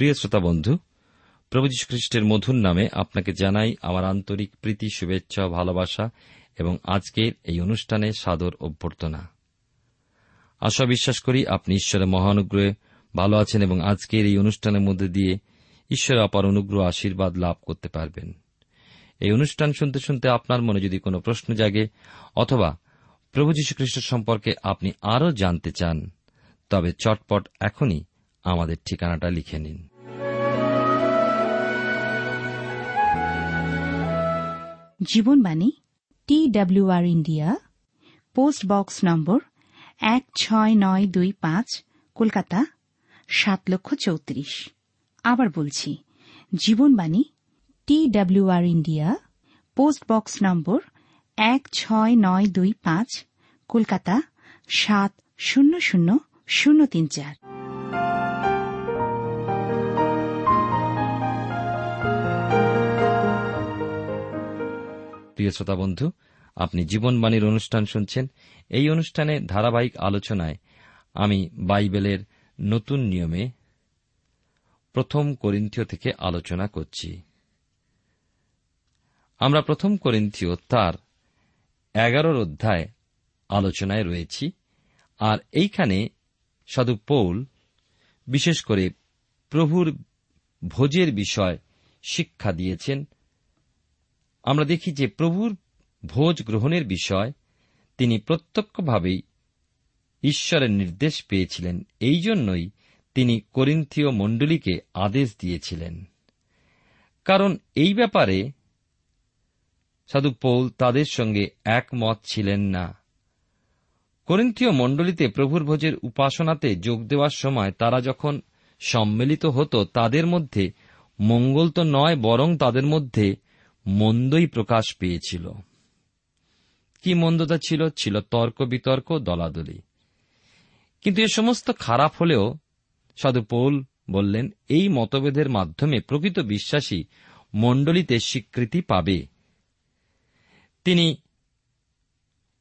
প্রিয় শ্রোতা বন্ধু, প্রভু খ্রিস্টের মধুর নামে আপনাকে জানাই আমার আন্তরিক প্রীতি, শুভেচ্ছা, ভালোবাসা এবং আজকের এই অনুষ্ঠানে সাদর অভ্যর্থনা। আশা বিশ্বাস করি আপনি ঈশ্বরের মহানুগ্রহে ভালো আছেন এবং আজকের এই অনুষ্ঠানের মধ্যে দিয়ে ঈশ্বরের অপার অনুগ্রহ, আশীর্বাদ লাভ করতে পারবেন। এই অনুষ্ঠান শুনতে শুনতে আপনার মনে যদি কোনো প্রশ্ন জাগে অথবা প্রভু যীশু খ্রিস্ট সম্পর্কে আপনি আরও জানতে চান, তবে চটপট এখনই আমাদের ঠিকানাটা লিখে নিন। Jibanbani T WR India, post box নম্বর এক ছয় নয় দুই পাঁচ, কলকাতা, সাত লক্ষ চৌত্রিশ। আবার বলছি Jibanbani T WR India, post box নম্বর এক ছয় নয় দুই পাঁচ, কলকাতা, সাত শূন্য শূন্য শূন্য তিন চার। প্রিয় শ্রোতা বন্ধু, আপনি জীবনবাণীর অনুষ্ঠান শুনছেন। এই অনুষ্ঠানে ধারাবাহিক আলোচনায় আমি বাইবেলের নতুন নিয়মে প্রথম করিন্থীয় থেকে আলোচনা করছি। আমরা প্রথম করিন্থীয় তার এগারোর অধ্যায় আলোচনায় রয়েছি, আর এইখানে সাধু পৌল বিশেষ করে প্রভুর ভোজের বিষয় শিক্ষা দিয়েছেন। আমরা দেখি যে প্রভুর ভোজ গ্রহণের বিষয় তিনি প্রত্যক্ষভাবেই ঈশ্বরের নির্দেশ পেয়েছিলেন। এই জন্যই তিনি করিন্থীয় মণ্ডলীকে আদেশ দিয়েছিলেন। কারণ এই ব্যাপারে সাধু পৌল তাদের সঙ্গে একমত ছিলেন না। করিন্থীয় মণ্ডলীতে প্রভুর ভোজের উপাসনাতে যোগ দেওয়ার সময় তারা যখন সম্মিলিত হতো, তাদের মধ্যে মঙ্গল তো নয়, বরং তাদের মধ্যে মন্দই প্রকাশ পেয়েছিল। কি মন্দতা ছিল? ছিল তর্ক বিতর্ক দলাদলি। কিন্তু এ সমস্ত খারাপ হলেও সাধু পৌল বললেন, এই মতভেদের মাধ্যমে প্রকৃত বিশ্বাসী মণ্ডলীতে স্বীকৃতি পাবে। তিনি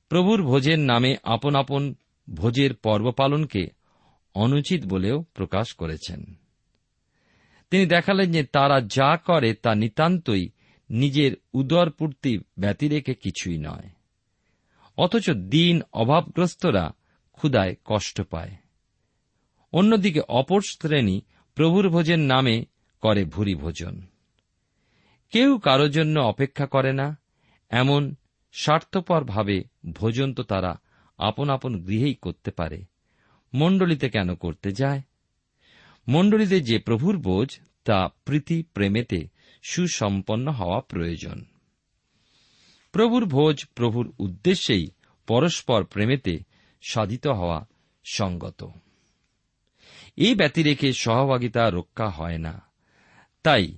প্রভুর ভোজের নামে আপন আপন ভোজের পর্ব পালনকে অনুচিত বলেও প্রকাশ করেছেন। তিনি দেখালেন যে তারা যা করে তা নিতান্তই নিজের উদরপূর্তি ব্যতি রেখে কিছুই নয়। অথচ দিন অভাবগ্রস্তরা ক্ষুদায় কষ্ট পায়। অন্যদিকে অপর শ্রেণি প্রভুর ভোজের নামে করে ভুরি ভোজন। কেউ কারও জন্য অপেক্ষা করে না, এমন স্বার্থপরভাবে ভোজন তো তারা আপন আপন গৃহেই করতে পারে। মণ্ডলীতে কেন করতে যায়? মণ্ডলীতে যে প্রভুর বোঝ, তা প্রীতি প্রেমেতে সুসম্পন্ন হওয়া প্রয়োজন। প্রভুর ভোজ, প্রভুর উদ্দেশ্যেই পরস্পর প্রেমেতে সাধিত হওয়া সঙ্গত। এই ব্যতিরেখে সহভাগিতা রক্ষা হয় না। তাই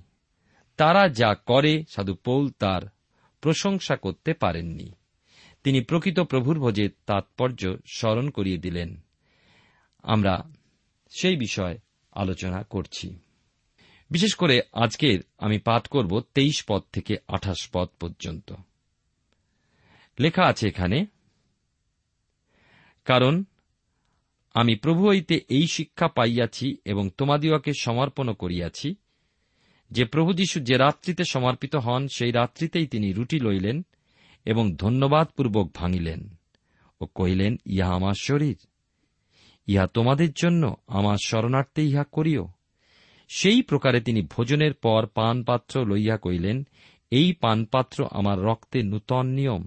তারা যা করে সাধু পৌল তার প্রশংসা করতে পারেননি। তিনি প্রকৃত প্রভুর ভোজের তাৎপর্য স্মরণ করিয়ে দিলেন। আমরা সেই বিষয় আলোচনা করছি। বিশেষ করে আজকের আমি পাঠ করব তেইশ পদ থেকে আঠাশ পদ পর্যন্ত। লেখা আছে এখানে, কারণ আমি প্রভু হইতে এই শিক্ষা পাইয়াছি এবং তোমাদিওকে সমর্পণ করিয়াছি, যে প্রভু যীশু যে রাত্রিতে সমর্পিত হন, সেই রাত্রিতেই তিনি রুটি লইলেন এবং ধন্যবাদপূর্বক ভাঙিলেন ও কহিলেন, ইহা আমার শরীর, ইহা তোমাদের জন্য, আমার শরণার্থে ইহা করিও। সেই প্রকারে তিনি ভোজনের পর পানপাত্র লইয়া কইলেন এই পানপাত্র আমার রক্তে নূতন নিয়ম।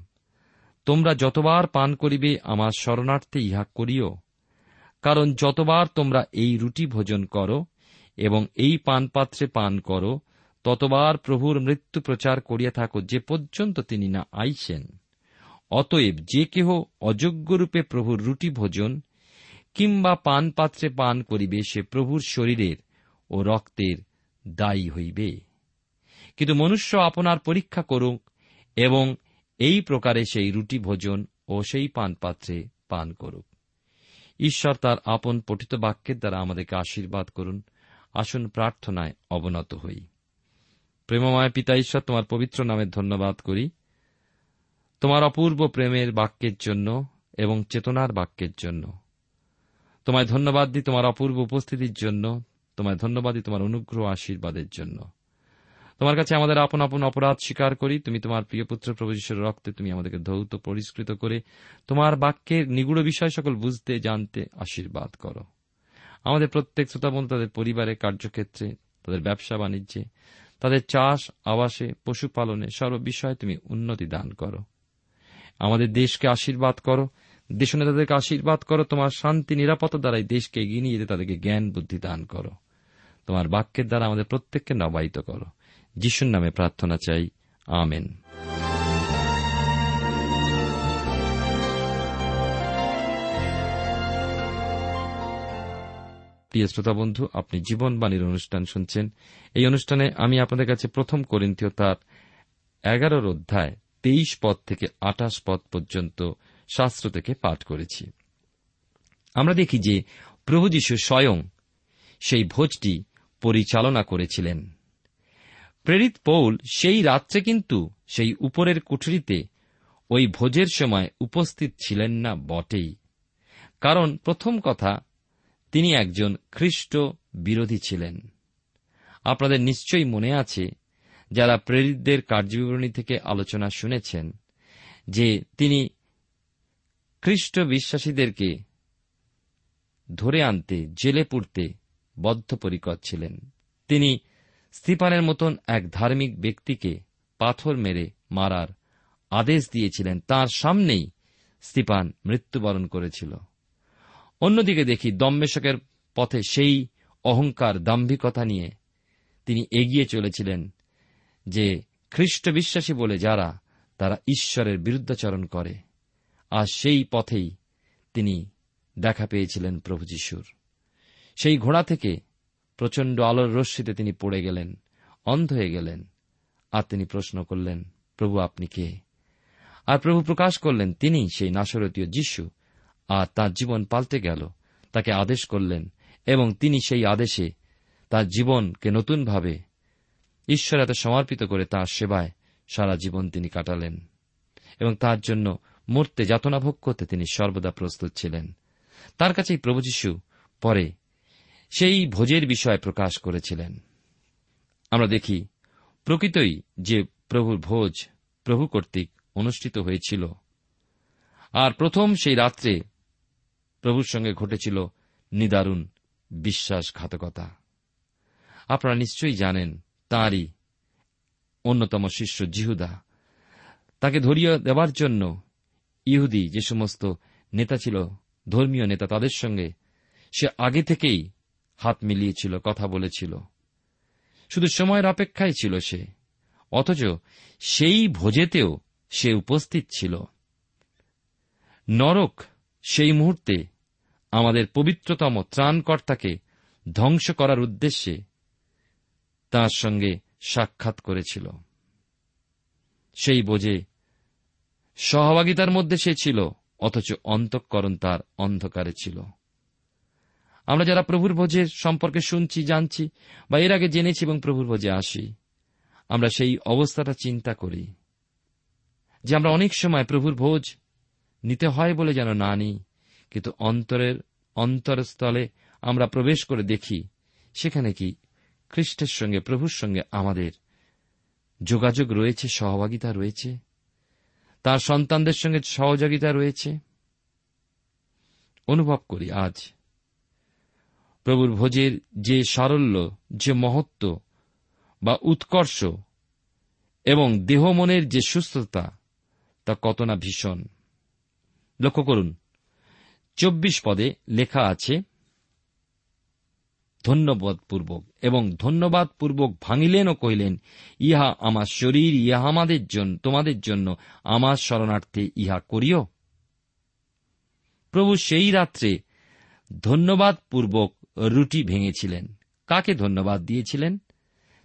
তোমরা যতবার পান করিবে আমার শরণার্থে ইহা করিও। কারণ যতবার তোমরা এই রুটি ভোজন করো এবং এই পানপাত্রে পান করো, ততবার প্রভুর মৃত্যু প্রচার করিয়া থাকো যে পর্যন্ত তিনি না আইসেন। অতএব যে কেহ অযোগ্যরূপে প্রভুর রুটি ভোজন কিংবা পানপাত্রে পান করিবে, সে প্রভুর শরীরের ও রক্তের দায়ী হইবে। কিন্তু মনুষ্য আপনার পরীক্ষা করুক এবং এই প্রকারে সেই রুটি ভোজন ও সেই পানপাত্রে পান করুক। ঈশ্বর তার আপন পঠিত বাক্যের দ্বারা আমাদেরকে আশীর্বাদ করুন। আসুন প্রার্থনায় অবনত হই। প্রেমময় পিতা ঈশ্বর, তোমার পবিত্র নামে ধন্যবাদ করি। তোমার অপূর্ব প্রেমের বাক্যের জন্য এবং চেতনার বাক্যের জন্য। তোমায় ধন্যবাদ দিই তোমার অপূর্ব উপস্থিতির জন্য। তোমায় ধন্যবাদই তোমার অনুগ্রহ আশীর্বাদের জন্য। তোমার কাছে আমাদের আপন আপন অপরাধ স্বীকার করি। তুমি তোমার প্রিয় পুত্র প্রভুযশের রক্তে তুমি আমাদেরকে ধৌত পরিষ্কৃত করে তোমার বাক্যের নিগুড় বিষয় সকল বুঝতে, জানতে, আশীর্বাদ করো। আমাদের প্রত্যেক শ্রোতাবন্ধু তাদের পরিবারে, কার্যক্ষেত্রে, তাদের ব্যবসা বাণিজ্যে, তাদের চাষ, আবাসে, পশুপালনে সর্ব বিষয়ে তুমি উন্নতি দান করো। আমাদের দেশকে আশীর্বাদ করো। দেশ নেতাদেরকে আশীর্বাদ করো। তোমার শান্তি, নিরাপত্তা দ্বারাই দেশকে এগিয়ে নিয়ে যেতে তাদেরকে জ্ঞান, বুদ্ধি দান করো। তোমার বাক্যের দ্বারা আমাদের প্রত্যেককে নবায়িত করো। যিশুর নামে প্রার্থনা চাই। আমেন। প্রিয় শ্রোতা বন্ধু, আপনি জীবনবাণীর অনুষ্ঠান শুনছেন। এই অনুষ্ঠানে আমি আপনাদের কাছে প্রথম করিন্থীয় তার এগারোর অধ্যায়, তেইশ পদ থেকে আঠাশ পদ পর্যন্ত শাস্ত্র থেকে পাঠ করেছি। আমরা দেখি যে প্রভু যীশু স্বয়ং সেই ভোজটি পরিচালনা করেছিলেন। প্রেরিত পৌল সেই রাত্রে কিন্তু সেই উপরের কুঠরিতে ওই ভোজের সময় উপস্থিত ছিলেন না বটেই। কারণ প্রথম কথা, তিনি একজন খ্রিস্ট বিরোধী ছিলেন। আপনাদের নিশ্চয়ই মনে আছে, যারা প্রেরিতদের কার্যবিবরণী থেকে আলোচনা শুনেছেন, যে তিনি খ্রিস্ট বিশ্বাসীদেরকে ধরে আনতে, জেলে পুড়তে বদ্ধপরিকর ছিলেন। তিনি স্তিপানের মতন এক ধার্মিক ব্যক্তিকে পাথর মেরে মারার আদেশ দিয়েছিলেন। তার সামনেই স্তিপান মৃত্যুবরণ করেছিল। অন্যদিকে দেখি দম্মেশকের পথে সেই অহংকার দাম্ভিকতা নিয়ে তিনি এগিয়ে চলেছিলেন যে খ্রিস্ট বিশ্বাসী বলে যারা তারা ঈশ্বরের বিরুদ্ধাচরণ করে। আর সেই পথেই তিনি দেখা পেয়েছিলেন প্রভু যিশুর। সেই ঘোড়া থেকে প্রচণ্ড আলোর রশ্মিতে তিনি পড়ে গেলেন, অন্ধ হয়ে গেলেন। আর তিনি প্রশ্ন করলেন, প্রভু, আপনি কে? আর প্রভু প্রকাশ করলেন তিনি সেই নাসরতীয় যিশু। আর তার জীবন পাল্টে গেল, তাকে আদেশ করলেন, এবং তিনি সেই আদেশে তার জীবনকে নতুনভাবে ঈশ্বর এত সমর্পিত করে তার সেবায় সারা জীবন তিনি কাটালেন। এবং তার জন্য মরতে যাতনা ভোগ করতে তিনি সর্বদা প্রস্তুত ছিলেন। তার কাছেই প্রভু যীশু পরে সেই ভোজের বিষয় প্রকাশ করেছিলেন। আমরা দেখি, প্রকৃতই যে প্রভুর ভোজ প্রভু কর্তৃক অনুষ্ঠিত হয়েছিল, আর প্রথম সেই রাত্রে প্রভুর সঙ্গে ঘটেছিল নিদারুণ বিশ্বাসঘাতকতা। আপনারা নিশ্চয়ই জানেন, তাঁরই অন্যতম শিষ্য জিহুদা, তাকে ধরিয়ে দেওয়ার জন্য ইহুদি যে সমস্ত নেতা ছিল, ধর্মীয় নেতা, তাদের সঙ্গে সে আগে থেকেই হাত মিলিয়েছিল, কথা বলেছিল। শুধু সময়ের অপেক্ষায় ছিল সে, অথচ সেই ভোজেতেও সে উপস্থিত ছিল। নরক সেই মুহূর্তে আমাদের পবিত্রতম ত্রাণকর্তাকে ধ্বংস করার উদ্দেশ্যে তার সঙ্গে সাক্ষাৎ করেছিল। সেই বোঝে সহভাগিতার মধ্যে সে ছিল, অথচ অন্তঃকরণ তার অন্ধকারে ছিল। আমরা যারা প্রভুর ভোজের সম্পর্কে শুনছি, জানছি, বা এর আগে জেনেছি এবং প্রভুর ভোজে আসি, আমরা সেই অবস্থাটা চিন্তা করি যে আমরা অনেক সময় প্রভুর ভোজ নিতে হয় বলে যেন না নিই কিন্তু অন্তরের অন্তরস্থলে আমরা প্রবেশ করে দেখি, সেখানে কি খ্রিস্টের সঙ্গে, প্রভুর সঙ্গে আমাদের যোগাযোগ রয়েছে, সহভাগিতা রয়েছে, তার সন্তানদের সঙ্গে সহযোগিতা রয়েছে। অনুভব করি আজ প্রভুর ভোজের যে সারল্য, যে মহত্ব বা উৎকর্ষ এবং দেহ মনের যে সুস্থতা, তা কত না ভীষণ। লক্ষ্য করুন, চব্বিশ পদে লেখা আছে, ধন্যবাদপূর্বক এবং ধন্যবাদপূর্বক ভাঙিলেন ও কহিলেন, ইহা আমার শরীর, ইহা আমাদের জন্য তোমাদের জন্য, আমার শরণার্থে ইহা করিও? প্রভু সেই রাত্রে ধন্যবাদপূর্বক রুটি ভেঙেছিলেন। কাকে ধন্যবাদ দিয়েছিলেন?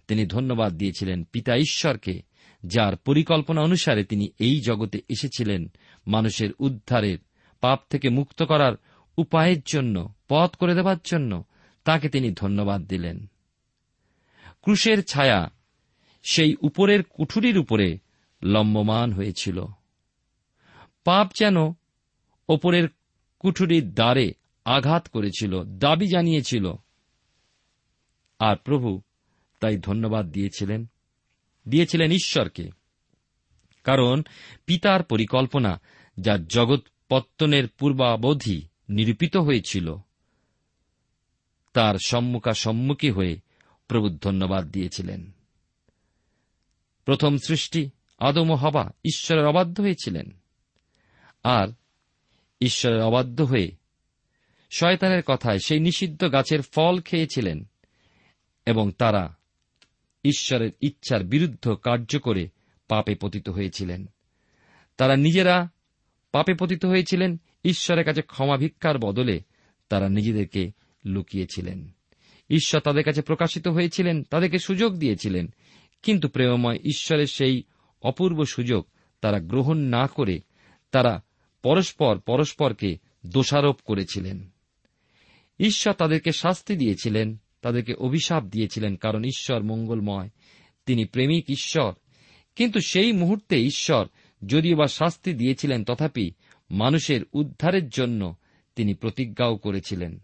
তিনি ধন্যবাদ দিয়েছিলেন পিতা ঈশ্বরকে, যার পরিকল্পনা অনুসারে তিনি এই জগতে এসেছিলেন মানুষের উদ্ধারের, পাপ থেকে মুক্ত করার উপায়ের জন্য, পথ করে দেবার জন্য, তাকে তিনি ধন্যবাদ দিলেন। ক্রুশের ছায়া সেই উপরের কুঠুরির উপরে লম্বমান হয়েছিল। পাপ যেন ওপরের কুঠুরির দ্বারে আঘাত করেছিল, দাবি জানিয়েছিল। আর প্রভু তাই ধন্যবাদ দিয়েছিলেন দিয়েছিলেন ঈশ্বরকে। কারণ পিতার পরিকল্পনা যা জগৎ পত্তনের পূর্বাবধি নিরূপিত হয়েছিল, তার সম্মুখা সম্মুখী হয়ে প্রভু ধন্যবাদ দিয়েছিলেন। প্রথম সৃষ্টি আদম হবা ঈশ্বরের অবাধ্য হয়েছিলেন। আর ঈশ্বরের অবাধ্য হয়ে শয়তানের কথায় সেই নিষিদ্ধ গাছের ফল খেয়েছিলেন এবং তারা ঈশ্বরের ইচ্ছার বিরুদ্ধ কার্য করে পাপে পতিত হয়েছিলেন। তারা নিজেরা পাপে পতিত হয়েছিলেন, ঈশ্বরের কাছে ক্ষমা ভিক্ষার বদলে তারা নিজেদেরকে লুকিয়েছিলেন। ঈশ্বর তাদের কাছে প্রকাশিত হয়েছিলেন, তাদেরকে সুযোগ দিয়েছিলেন, কিন্তু প্রেমময় ঈশ্বরের সেই অপূর্ব সুযোগ তারা গ্রহণ না করে তারা পরস্পর পরস্পরকে দোষারোপ করেছিলেন। ঈশ্বর তাদেরকে শাস্তি দিয়েছিলেন, তাদেরকে অভিশাপ দিয়েছিলেন, কারণ ঈশ্বর মঙ্গলময়, তিনি প্রেমিক ঈশ্বর। কিন্তু সেই মুহূর্তে ঈশ্বর যদিও বা শাস্তি দিয়েছিলেন, তথাপি মানুষের উদ্ধারের জন্য তিনি প্রতিজ্ঞাও করেছিলেন।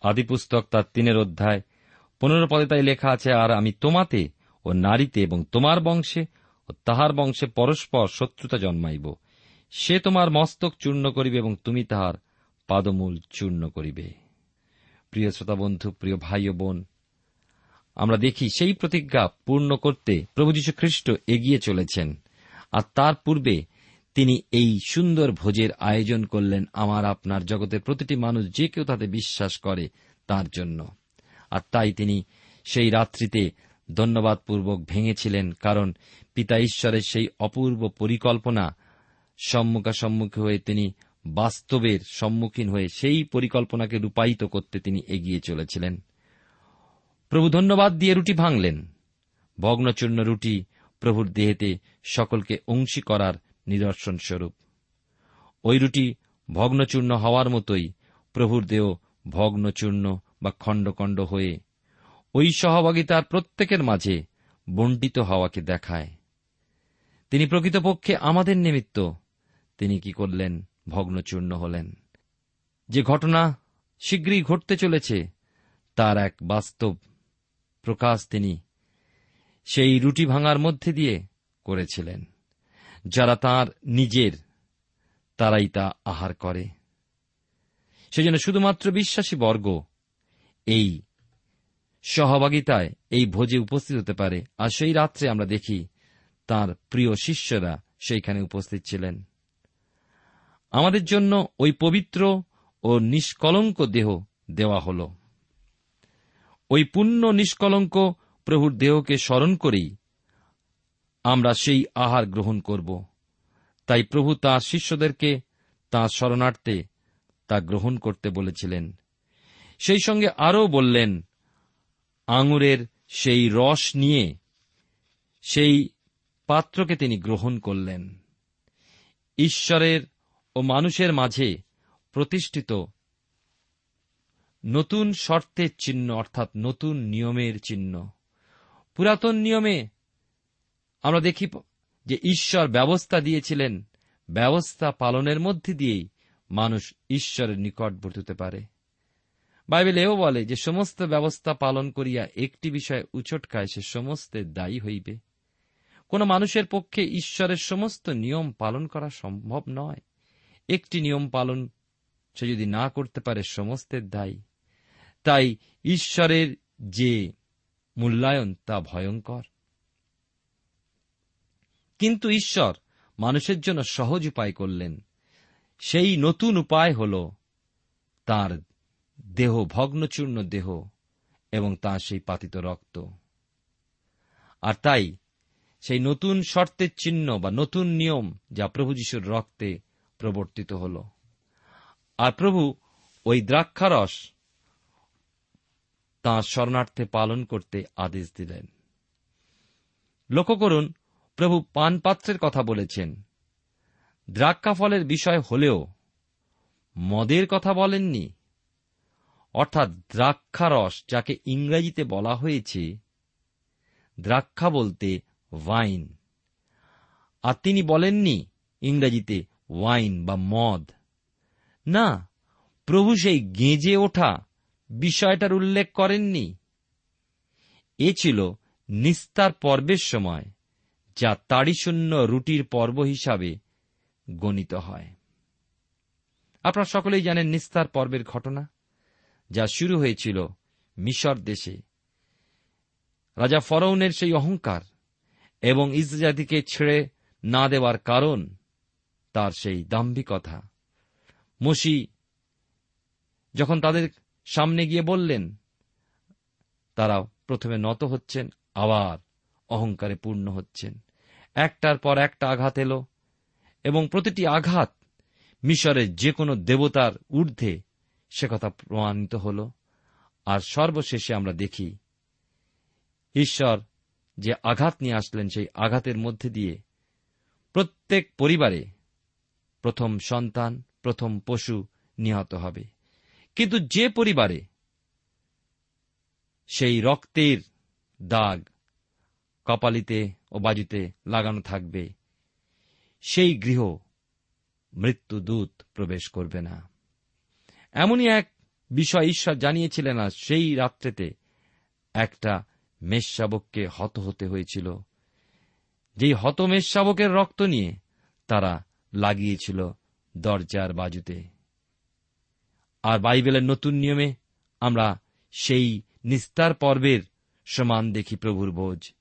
আদিপুস্তক তার তিনের অধ্যায় পনেরো পদে তাই লেখা আছে, আর আমি তোমাতে ও নারীতে এবং তোমার বংশে ও তাহার বংশে পরস্পর শত্রুতা জন্মাইব। সে তোমার মস্তক চূর্ণ করিবে এবং তুমি তাহার পাদমূল চূর্ণ করিবে। প্রিয় শ্রোতা বন্ধু প্রিয় ভাই ও বোন, আমরা দেখি সেই প্রতিজ্ঞা পূর্ণ করতে প্রভু যীশু খ্রিস্ট এগিয়ে চলেছেন। আর তার পূর্বে তিনি এই সুন্দর ভোজের আয়োজন করলেন আমার, আপনার জগতের প্রতিটি মানুষ যে কেউ তাতে বিশ্বাস করে তার জন্য। আর তাই তিনি সেই রাত্রিতে ধন্যবাদপূর্বক ভেঙেছিলেন, কারণ পিতা ঈশ্বরের সেই অপূর্ব পরিকল্পনা সম্মুখাসম্মুখী হয়ে তিনি বাস্তবের সম্মুখীন হয়ে সেই পরিকল্পনাকে রূপায়িত করতে তিনি এগিয়ে চলেছিলেন। প্রভু ধন্যবাদ দিয়ে রুটি ভাঙলেন। ভগ্নচূর্ণ রুটি প্রভুর দেহেতে সকলকে অংশী করার নিদর্শন স্বরূপ। ওই রুটি ভগ্নচূর্ণ হওয়ার মতোই প্রভুর দেহ ভগ্নচূর্ণ বা খণ্ড খণ্ড হয়ে ওই সহভাগিতার প্রত্যেকের মাঝে বণ্টিত হওয়াকে দেখায়। তিনি প্রকৃতপক্ষে আমাদের নিমিত্ত। তিনি কি করলেন? ভগ্নচূর্ণ হলেন। যে ঘটনা শীঘ্রই ঘটতে চলেছে, তার এক বাস্তব প্রকাশ তিনি সেই রুটি ভাঙার মধ্যে দিয়ে করেছিলেন, যারা তার নিজের, তারাই তা আহার করে। সেজন্য শুধুমাত্র বিশ্বাসী বর্গ এই সহভাগিতায় এই ভোজে উপস্থিত হতে পারে। আর সেই রাত্রে আমরা দেখি তার প্রিয় শিষ্যরা সেইখানে উপস্থিত ছিলেন। আমাদের জন্য ওই পবিত্র ও নিষ্কলঙ্ক দেহ দেওয়া হল। ওই পুণ্য নিষ্কলঙ্ক প্রভুর দেহকে স্মরণ করেই আমরা সেই আহার গ্রহণ করব। তাই প্রভু তাঁর শিষ্যদেরকে তাঁর শরণার্থে তা গ্রহণ করতে বলেছিলেন। সেই সঙ্গে আরও বললেন, আঙুরের সেই রস নিয়ে সেই পাত্রকে তিনি গ্রহণ করলেন। ঈশ্বরের ও মানুষের মাঝে প্রতিষ্ঠিত। নতুন শর্তের চিহ্ন, অর্থাৎ নতুন নিয়মের চিহ্ন। পুরাতন নিয়মে আমরা দেখি যে ঈশ্বর ব্যবস্থা দিয়েছিলেন, ব্যবস্থা পালনের মধ্যে দিয়েই মানুষ ঈশ্বরের নিকটবর্তী হতে পারে। বাইবেল এও বলে যে সমস্ত ব্যবস্থা পালন করিয়া একটি বিষয়ে উচট খায়, সে সমস্ত দায়ী হইবে। কোন মানুষের পক্ষে ঈশ্বরের সমস্ত নিয়ম পালন করা সম্ভব নয়। একটি নিয়ম পালন সে যদি না করতে পারে সমস্তের দায়ী। তাই ঈশ্বরের যে মূল্যায়ন, তা ভয়ঙ্কর। কিন্তু ঈশ্বর মানুষের জন্য সহজ উপায় করলেন। সেই নতুন উপায় হল তার দেহ, ভগ্নচূর্ণ দেহ এবং তার সেই পাতিত রক্ত। আর তাই সেই নতুন শর্তের চিহ্ন বা নতুন নিয়ম যা প্রভু যিশুর রক্তে প্রবর্তিত হল। আর প্রভু ওই দ্রাক্ষারস তাঁর শরণার্থে পালন করতে আদেশ দিলেন। লক্ষ্য করুন, প্রভু পানপাত্রের কথা বলেছেন। দ্রাক্ষা ফলের বিষয় হলেও মদের কথা বলেননি। অর্থাৎ দ্রাক্ষারস যাকে ইংরেজিতে বলা হয়েছে, দ্রাক্ষা বলতে ওয়াইন আর তিনি বলেননি ইংরেজিতে ওয়াইন বা মদ। না, প্রভু সেই গেঁজে ওঠা বিষয়টার উল্লেখ করেননি। এ ছিল নিস্তার পর্বের সময়, যা তাড়িশূন্য রুটির পর্ব হিসাবে গণিত হয়। আপনারা সকলেই জানেন নিস্তার পর্বের ঘটনা, যা শুরু হয়েছিল মিশর দেশে। রাজা ফরৌনের সেই অহংকার এবং ইসরাতিকে ছেড়ে না দেওয়ার কারণ তার সেই দাম্ভিকতা। মসি যখন তাদের সামনে গিয়ে বললেন তারা প্রথমে নত হচ্ছেন, আবার অহংকারে পূর্ণ হচ্ছেন। একটার পর একটা আঘাত এলো এবং প্রতিটি আঘাত মিশরের যে কোনো দেবতার ঊর্ধ্বে সে কথা প্রমাণিত হল। আর সর্বশেষে আমরা দেখি, ঈশ্বর যে আঘাত নিয়ে আসলেন সেই আঘাতের মধ্যে দিয়ে প্রত্যেক পরিবারে প্রথম সন্তান, প্রথম পশু নিহত হবে। কিন্তু যে পরিবারে সেই রক্তের দাগ কপালিতে ও বাজুতে লাগানো থাকবে, সেই গৃহ মৃত্যুদূত প্রবেশ করবে না। এমনই এক বিষয় ঈশ্বর জানিয়েছিলেন আর সেই রাত্রেতে একটা মেষশাবককে হত হতে হয়েছিল। যেই হত মেষশাবকের রক্ত নিয়ে তারা লাগিয়েছিল দরজার বাজুতে। আর বাইবেলের নতুন নিয়মে আমরা সেই নিস্তার পর্বের সমান দেখি প্রভুর ভোজ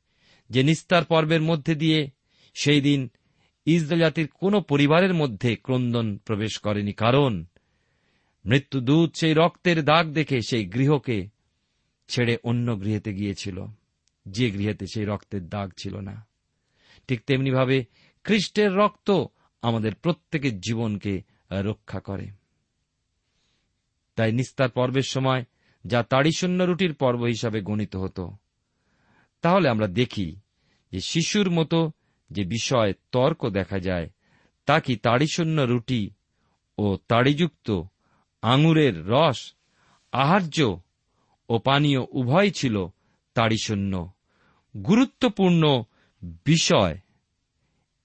যে নিস্তার পর্বের মধ্যে দিয়ে সেই দিন ইসরায়েল জাতির কোন পরিবারের মধ্যে ক্রন্দন প্রবেশ করেনি, কারণ মৃত্যুদূত সেই রক্তের দাগ দেখে সেই গৃহকে ছেড়ে অন্য গৃহেতে গিয়েছিল, যে গৃহেতে সেই রক্তের দাগ ছিল না। ঠিক তেমনিভাবে খ্রিস্টের রক্ত আমাদের প্রত্যেকের জীবনকে রক্ষা করে। তাই নিস্তার পর্বের সময় যা তাড়িশূন্য রুটির পর্ব হিসাবে গণিত হতো, তাহলে আমরা দেখি যে শিশুর মতো যে বিষয় তর্ক দেখা যায়, তা কি তাড়িশূন্য রুটি ও তাড়িযুক্ত আঙুরের রস, আহার্য ও পানীয় উভয় ছিল তাড়িশূন্য গুরুত্বপূর্ণ বিষয়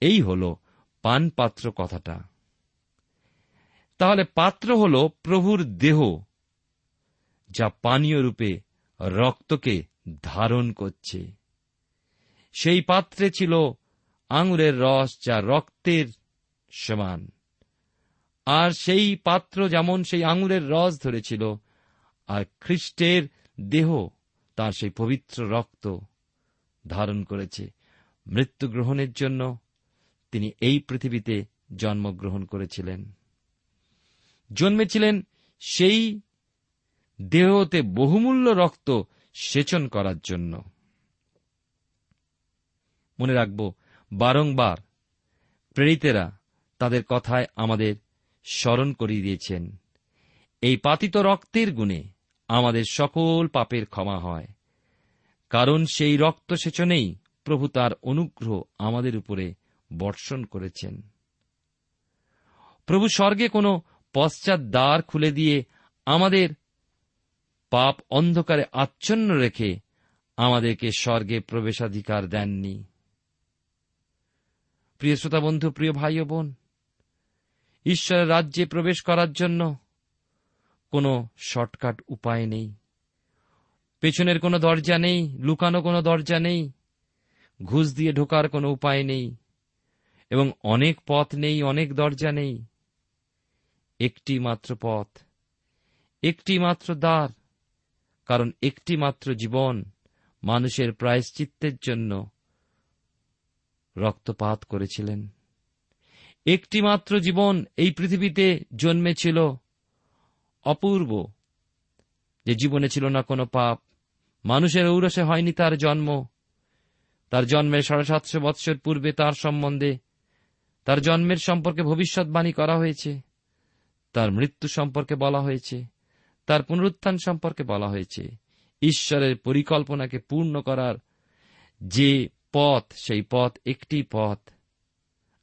এই হল পানপাত্র কথাটা। তাহলে পাত্র হল প্রভুর দেহ, যা পানীয় রূপে রক্তকে ধারণ করছে। সেই পাত্রে ছিল আঙুরের রস যা রক্তের সমান। আর সেই পাত্র যেমন সেই আঙুরের রস ধরেছিল, আর খ্রিস্টের দেহ তার সেই পবিত্র রক্ত ধারণ করেছে মৃত্যু গ্রহণের জন্য। তিনি এই পৃথিবীতে জন্মগ্রহণ করেছিলেন। জন্মেছিলেন সেই দেহতে বহুমূল্য রক্ত সেচন করার জন্য। মনে রাখব, বারংবার প্রেরিতেরা তাদের কথায় আমাদের স্মরণ করিয়ে দিয়েছেন। এই পাতিত রক্তের গুণে আমাদের সকল পাপের ক্ষমা হয়। কারণ সেই রক্ত সেচনেই প্রভু তার অনুগ্রহ আমাদের উপরে বর্ষণ করেছেন। প্রভু স্বর্গে কোনো পশ্চাৎ দ্বার খুলে দিয়ে আমাদের পাপ অন্ধকারে আচ্ছন্ন রেখে আমাদেরকে স্বর্গে প্রবেশাধিকার দেননি। প্রিয় শ্রোতা বন্ধু, প্রিয় ভাই ও বোন, ঈশ্বরের রাজ্যে প্রবেশ করার জন্য কোনো শর্টকাট উপায় নেই। পেছনের কোনো দরজা নেই, লুকানো কোনো দরজা নেই, ঘুষ দিয়ে ঢোকার কোনো উপায় নেই। এবং অনেক পথ নেই, অনেক দরজা নেই। একটি মাত্র পথ, একটি মাত্র দ্বার, কারণ একটি মাত্র জীবন মানুষের প্রায়শ্চিত্তের জন্য রক্তপাত করেছিলেন। একটি মাত্র জীবন এই পৃথিবীতে জন্মেছিল অপূর্ব, যে জীবনে ছিল না কোনো পাপ। মানুষের ঔরসে হয়নি তার জন্ম, তার জন্মের সাড়ে সাতশো বৎসর পূর্বে তার সম্বন্ধে তার জন্মের সম্পর্কে ভবিষ্যৎবাণী করা হয়েছে, তার মৃত্যু সম্পর্কে বলা হয়েছে, তার পুনরুত্থান সম্পর্কে বলা হয়েছে। ঈশ্বরের পরিকল্পনাকে পূর্ণ করার যে পথ, সেই পথ একটি পথ।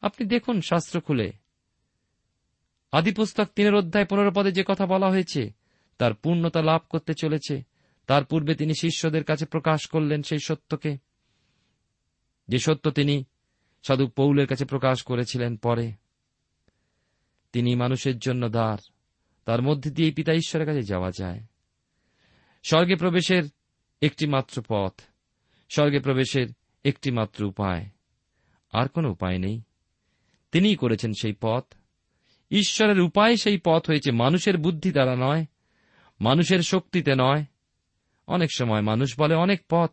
আপনি দেখুন শাস্ত্র খুলে। আদিপুস্তক তিনের অধ্যায় পনেরো পদে যে কথা বলা হয়েছে, তার পূর্ণতা লাভ করতে চলেছে। তার পূর্বে তিনি শিষ্যদের কাছে প্রকাশ করলেন সেই সত্যকে। যে সত্য তিনি সাধু পৌলের কাছে প্রকাশ করেছিলেন পরে। তিনি মানুষের জন্য দ্বার, তার মধ্যে দিয়ে পিতা ঈশ্বরের কাছে যাওয়া যায়। স্বর্গে প্রবেশের একটি মাত্র পথ, স্বর্গে প্রবেশের একটি মাত্র উপায়। আর কোনো উপায় নেই। তিনিই করেছেন সেই পথ। ঈশ্বরের উপায় সেই পথ হয়েছে মানুষের বুদ্ধি দ্বারা নয়, মানুষের শক্তিতে নয়। অনেক সময় মানুষ বলে অনেক পথ,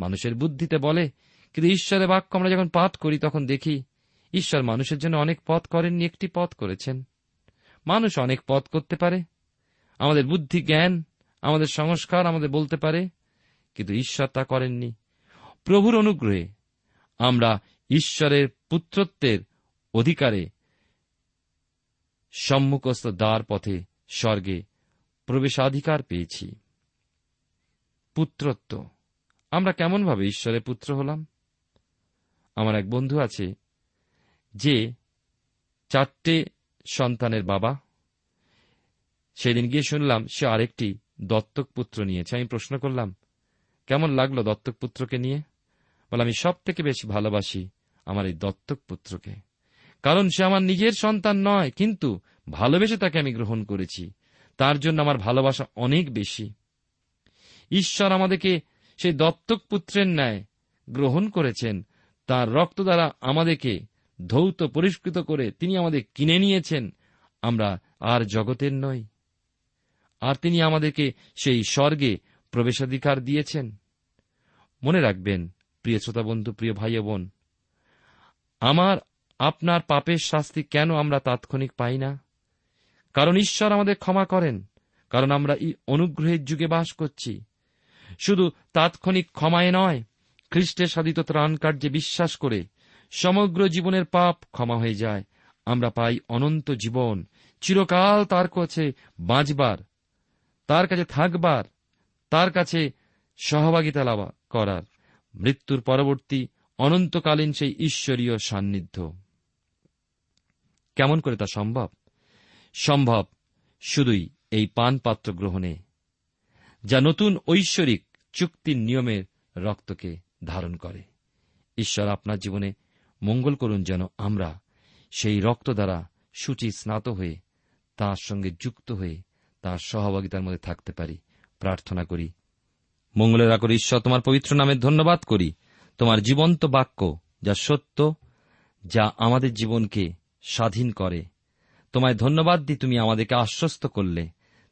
মানুষের বুদ্ধিতে বলে কিন্তু ঈশ্বরের বাক্য আমরা যখন পাঠ করি, তখন দেখি ঈশ্বর মানুষের জন্য অনেক পথ করেননি, একটি পথ করেছেন। মানুষ অনেক পথ করতে পারে। আমাদের বুদ্ধি, জ্ঞান, আমাদের সংস্কার আমাদের বলতে পারে, কিন্তু ঈশ্বর তা করেননি। প্রভুর অনুগ্রহে আমরা ঈশ্বরের পুত্রত্বের অধিকারে সম্মুখস্থ দ্বার পথে স্বর্গে প্রবেশাধিকার পেয়েছি। পুত্রত্ব। আমরা কেমনভাবে ঈশ্বরের পুত্র হলাম? আমার এক বন্ধু আছে, যে চারটে সন্তানের বাবা। সেদিন গিয়ে শুনলাম সে আরেকটি দত্তক পুত্র নিয়েছে। আমি প্রশ্ন করলাম, কেমন লাগল দত্তক পুত্রকে নিয়ে? বলে আমি সব থেকে বেশি ভালোবাসি আমার এই দত্তক পুত্রকে। কারণ সে আমার নিজের সন্তান নয়, কিন্তু ভালোবেসে তাকে আমি গ্রহণ করেছি। তার জন্য আমার ভালোবাসা অনেক বেশি। ঈশ্বর আমাদেরকে সেই দত্তক পুত্রের ন্যায় গ্রহণ করেছেন। তার রক্ত দ্বারা আমাদেরকে ধৌত পরিষ্কৃত করে তিনি আমাদের কিনে নিয়েছেন, আমরা আর জগতের নই। আর তিনি আমাদেরকে সেই স্বর্গে প্রবেশাধিকার দিয়েছেন। মনে রাখবেন, প্রিয় শ্রোতা বন্ধু প্রিয় ভাই বোন, আমার, আপনার পাপের শাস্তি কেন আমরা তাৎক্ষণিক পাই না? কারণ ঈশ্বর আমাদের ক্ষমা করেন, কারণ আমরা এই অনুগ্রহের যুগে বাস করছি। শুধু তাৎক্ষণিক ক্ষমায় নয় খ্রিস্টের সাধিত ত্রাণ কার্যে বিশ্বাস করে সমগ্র জীবনের পাপ ক্ষমা হয়ে যায়। আমরা পাই অনন্ত জীবন। চিরকাল তার কাছে বাঁচবার, তার কাছে থাকবার, তার কাছে সহভাগিতা লাভ করার। মৃত্যুর পরবর্তী অনন্তকালীন সেই ঈশ্বরীয় সান্নিধ্য। কেমন করে তা সম্ভব? সম্ভব শুধুই এই পানপাত্র গ্রহণে, যা নতুন ঐশ্বরিক চুক্তির নিয়মের রক্তকে ধারণ করে। ঈশ্বর আপনার জীবনে মঙ্গল করুন যেন আমরা সেই রক্ত দ্বারা সূচি স্নাত হয়ে, তার সঙ্গে যুক্ত হয়ে, তার সহভাগিতার মধ্যে থাকতে পারি। প্রার্থনা করি, মঙ্গলের আকর ঈশ্বর, তোমার পবিত্র নামে ধন্যবাদ করি। তোমার জীবন্ত বাক্য যা সত্য, যা আমাদের জীবনকে স্বাধীন করে। তোমায় ধন্যবাদ দি তুমি আমাদেরকে আশ্বস্ত করলে।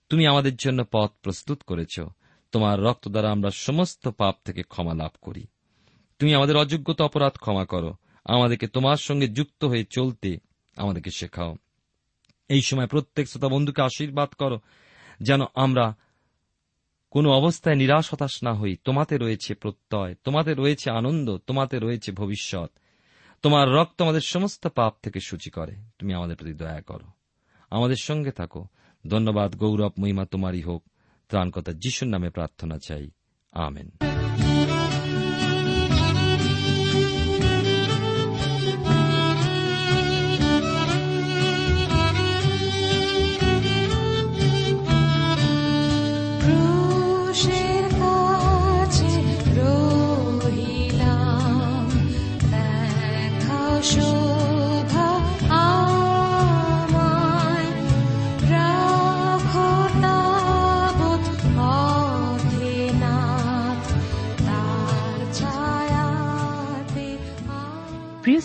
তুমি আমাদের জন্য পথ প্রস্তুত করেছ। তোমার রক্ত দ্বারা আমরা সমস্ত পাপ থেকে ক্ষমা লাভ করি। তুমি আমাদের অযোগ্যতা অপরাধ ক্ষমা করো। আমাদেরকে তোমার সঙ্গে যুক্ত হয়ে চলতে আমাদেরকে শেখাও। এই সময় প্রত্যেক শ্রোতা বন্ধুকে আশীর্বাদ করো, যেন আমরা কোনো অবস্থায় নিরাশ হতাশ না হই। তোমাতে রয়েছে প্রত্যয়, তোমাতে রয়েছে আনন্দ, তোমাতে রয়েছে ভবিষ্যৎ। তোমার রক্ত আমাদের সমস্ত পাপ থেকে সূচি করে। তুমি আমাদের প্রতি দয়া করো। আমাদের সঙ্গে থাকো। ধন্যবাদ গৌরব মহিমা তোমারই হোক। ত্রাণকতা যিশুর নামে প্রার্থনা চাই। আমেন।